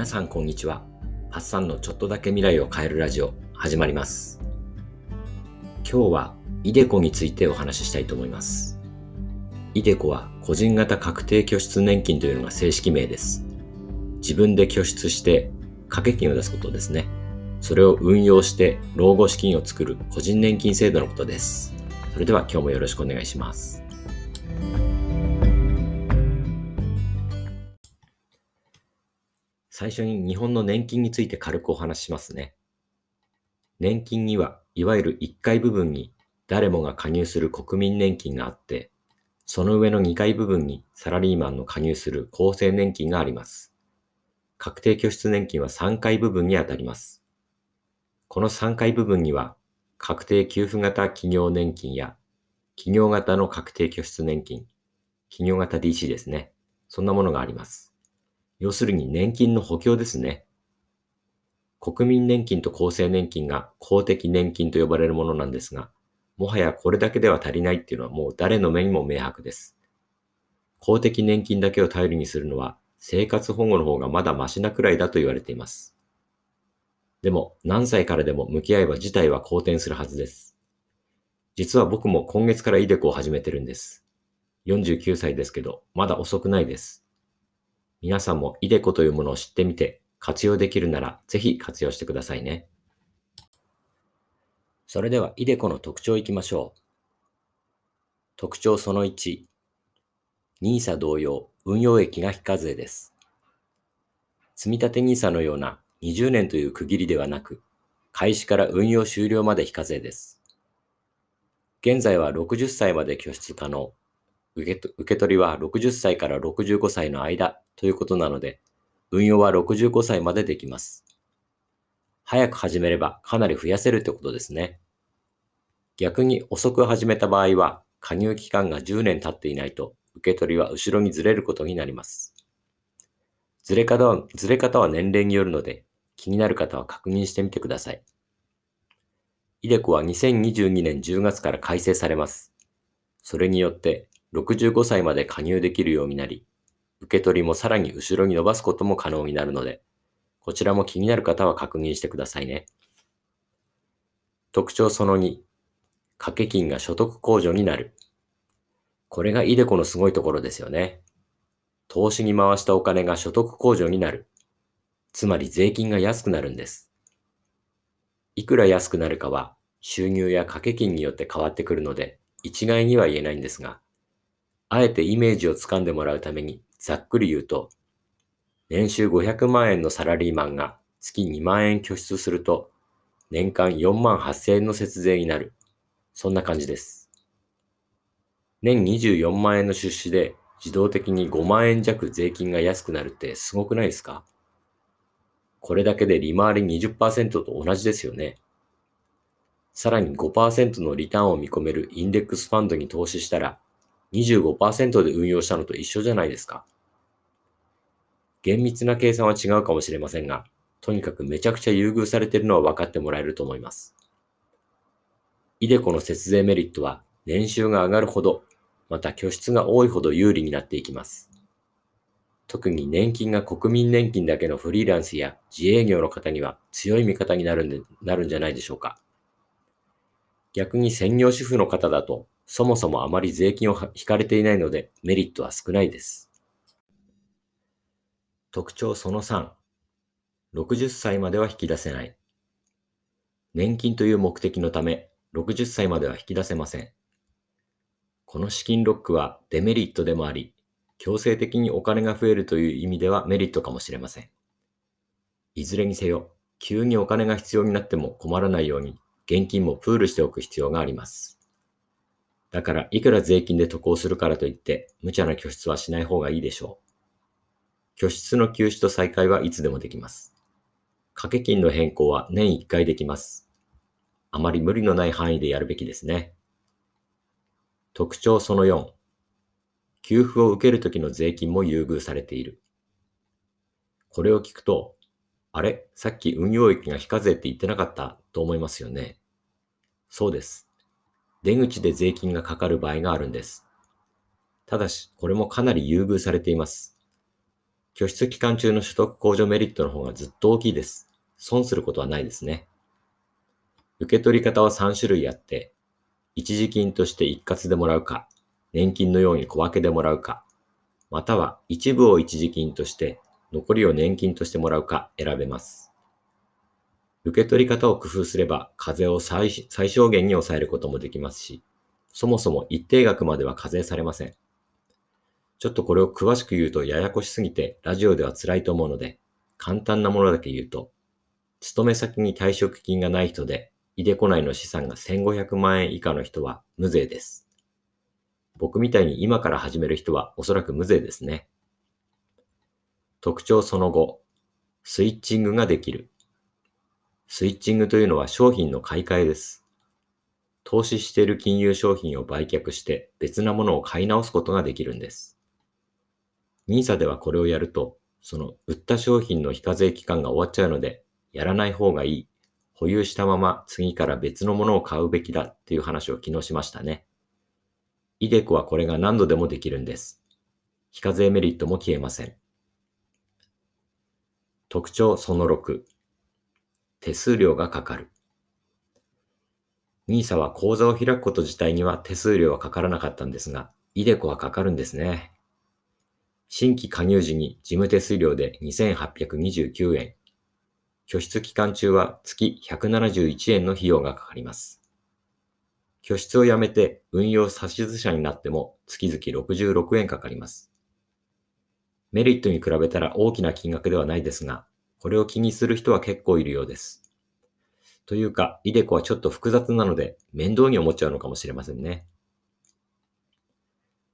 皆さんこんにちは。パッサンのちょっとだけ未来を変えるラジオ始まります。今日はイデコについてお話ししたいと思います。イデコは個人型確定拠出年金というのが正式名です。自分で拠出して掛け金を出すことですね。それを運用して老後資金を作る個人年金制度のことです。それでは今日もよろしくお願いします。最初に日本の年金について軽くお話ししますね。年金には、いわゆる1階部分に誰もが加入する国民年金があって、その上の2階部分にサラリーマンの加入する厚生年金があります。確定拠出年金は3階部分にあたります。この3階部分には、確定給付型企業年金や、企業型の確定拠出年金、企業型 DC ですね。そんなものがあります。要するに年金の補強ですね。国民年金と厚生年金が公的年金と呼ばれるものなんですが、もはやこれだけでは足りないっていうのはもう誰の目にも明白です。公的年金だけを頼りにするのは生活保護の方がまだマシなくらいだと言われています。でも何歳からでも向き合えば事態は好転するはずです。実は僕も今月からイデコを始めてるんです。49歳ですけど、まだ遅くないです。皆さんもイデコというものを知ってみて活用できるならぜひ活用してくださいね。それではイデコの特徴いきましょう。特徴その1。NISA 同様、運用益が非課税です。積立 NISA のような20年という区切りではなく、開始から運用終了まで非課税です。現在は60歳まで拠出可能。受け受け取りは60歳から65歳の間ということなので、運用は65歳までできます。早く始めればかなり増やせるってことですね。逆に遅く始めた場合は、加入期間が10年経っていないと、受け取りは後ろにずれることになります。ずれ方は、ずれ方は年齢によるので、気になる方は確認してみてください。イデコは2022年10月から改正されます。それによって、65歳まで加入できるようになり、受け取りもさらに後ろに伸ばすことも可能になるので、こちらも気になる方は確認してくださいね。特徴その2、掛け金が所得控除になる。これがイデコのすごいところですよね。投資に回したお金が所得控除になる。つまり税金が安くなるんです。いくら安くなるかは収入や掛け金によって変わってくるので一概には言えないんですが、あえてイメージをつかんでもらうために、ざっくり言うと、年収500万円のサラリーマンが月2万円拠出すると、年間4万8000円の節税になる。そんな感じです。年24万円の出資で自動的に5万円弱税金が安くなるってすごくないですか？これだけで利回り20%と同じですよね。さらに5%のリターンを見込めるインデックスファンドに投資したら25%で運用したのと一緒じゃないですか。厳密な計算は違うかもしれませんが、とにかくめちゃくちゃ優遇されているのは分かってもらえると思います。イデコの節税メリットは年収が上がるほど、また拠出が多いほど有利になっていきます。特に年金が国民年金だけのフリーランスや自営業の方には強い味方になるんでなるんじゃないでしょうか。逆に専業主婦の方だとそもそもあまり税金を引かれていないのでメリットは少ないです。特徴その3。60歳までは引き出せない。年金という目的のため、60歳までは引き出せません。この資金ロックはデメリットでもあり、強制的にお金が増えるという意味ではメリットかもしれません。いずれにせよ、急にお金が必要になっても困らないように、現金もプールしておく必要があります。だから、いくら税金で渡航するからといって、無茶な拠出はしない方がいいでしょう。拠出の休止と再開はいつでもできます。掛け金の変更は年1回できます。あまり無理のない範囲でやるべきですね。特徴その4。給付を受けるときの税金も優遇されている。これを聞くと、あれ？さっき運用益が非課税って言ってなかったと思いますよね。そうです。出口で税金がかかる場合があるんです。ただし、これもかなり優遇されています。拠出期間中の取得控除メリットの方がずっと大きいです。損することはないですね。受け取り方は3種類あって、一時金として一括でもらうか、年金のように小分けでもらうか、または一部を一時金として残りを年金としてもらうか選べます。受け取り方を工夫すれば課税を最小限に抑えることもできますし、そもそも一定額までは課税されません。ちょっとこれを詳しく言うとややこしすぎてラジオでは辛いと思うので、簡単なものだけ言うと、勤め先に退職金がない人で、イデコ内の資産が1500万円以下の人は無税です。僕みたいに今から始める人はおそらく無税ですね。特徴その後、スイッチングができる。スイッチングというのは商品の買い替えです。投資している金融商品を売却して別なものを買い直すことができるんです。NISA ではこれをやると、その売った商品の非課税期間が終わっちゃうので、やらない方がいい。保有したまま次から別のものを買うべきだっていう話を昨日しましたね。イデコはこれが何度でもできるんです。非課税メリットも消えません。特徴その6。手数料がかかる。NISA は口座を開くこと自体には手数料はかからなかったんですが、イデコはかかるんですね。新規加入時に事務手数料で2829円。拠出期間中は月171円の費用がかかります。拠出をやめて運用指図者になっても月々66円かかります。メリットに比べたら大きな金額ではないですが、これを気にする人は結構いるようです。というか、イデコはちょっと複雑なので面倒に思っちゃうのかもしれませんね。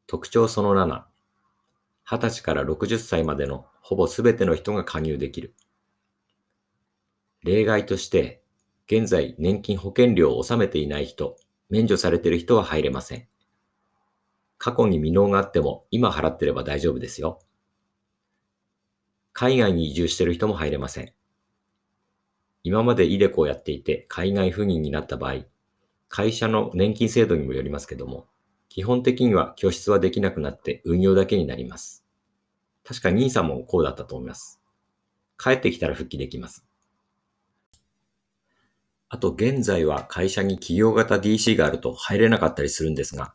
特徴その7。20歳から60歳までのほぼすべての人が加入できる。例外として、現在年金保険料を納めていない人、免除されている人は入れません。過去に未納があっても今払ってれば大丈夫ですよ。海外に移住している人も入れません。今までイデコをやっていて海外赴任になった場合、会社の年金制度にもよりますけども、基本的には拠出はできなくなって運用だけになります。確か NISA もこうだったと思います。帰ってきたら復帰できます。あと現在は会社に企業型 DC があると入れなかったりするんですが、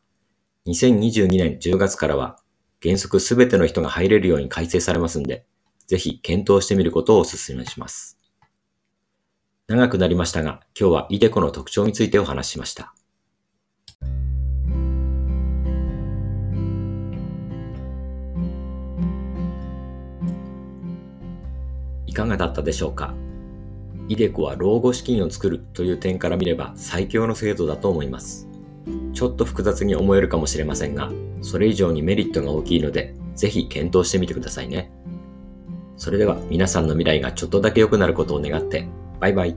2022年10月からは原則すべての人が入れるように改正されますんで、ぜひ検討してみることをお勧めします。長くなりましたが、今日はイデコの特徴についてお話ししました。いかがだったでしょうか？イデコは老後資金を作るという点から見れば最強の制度だと思います。ちょっと複雑に思えるかもしれませんが、それ以上にメリットが大きいので、ぜひ検討してみてくださいね。それでは皆さんの未来がちょっとだけ良くなることを願って、バイバイ。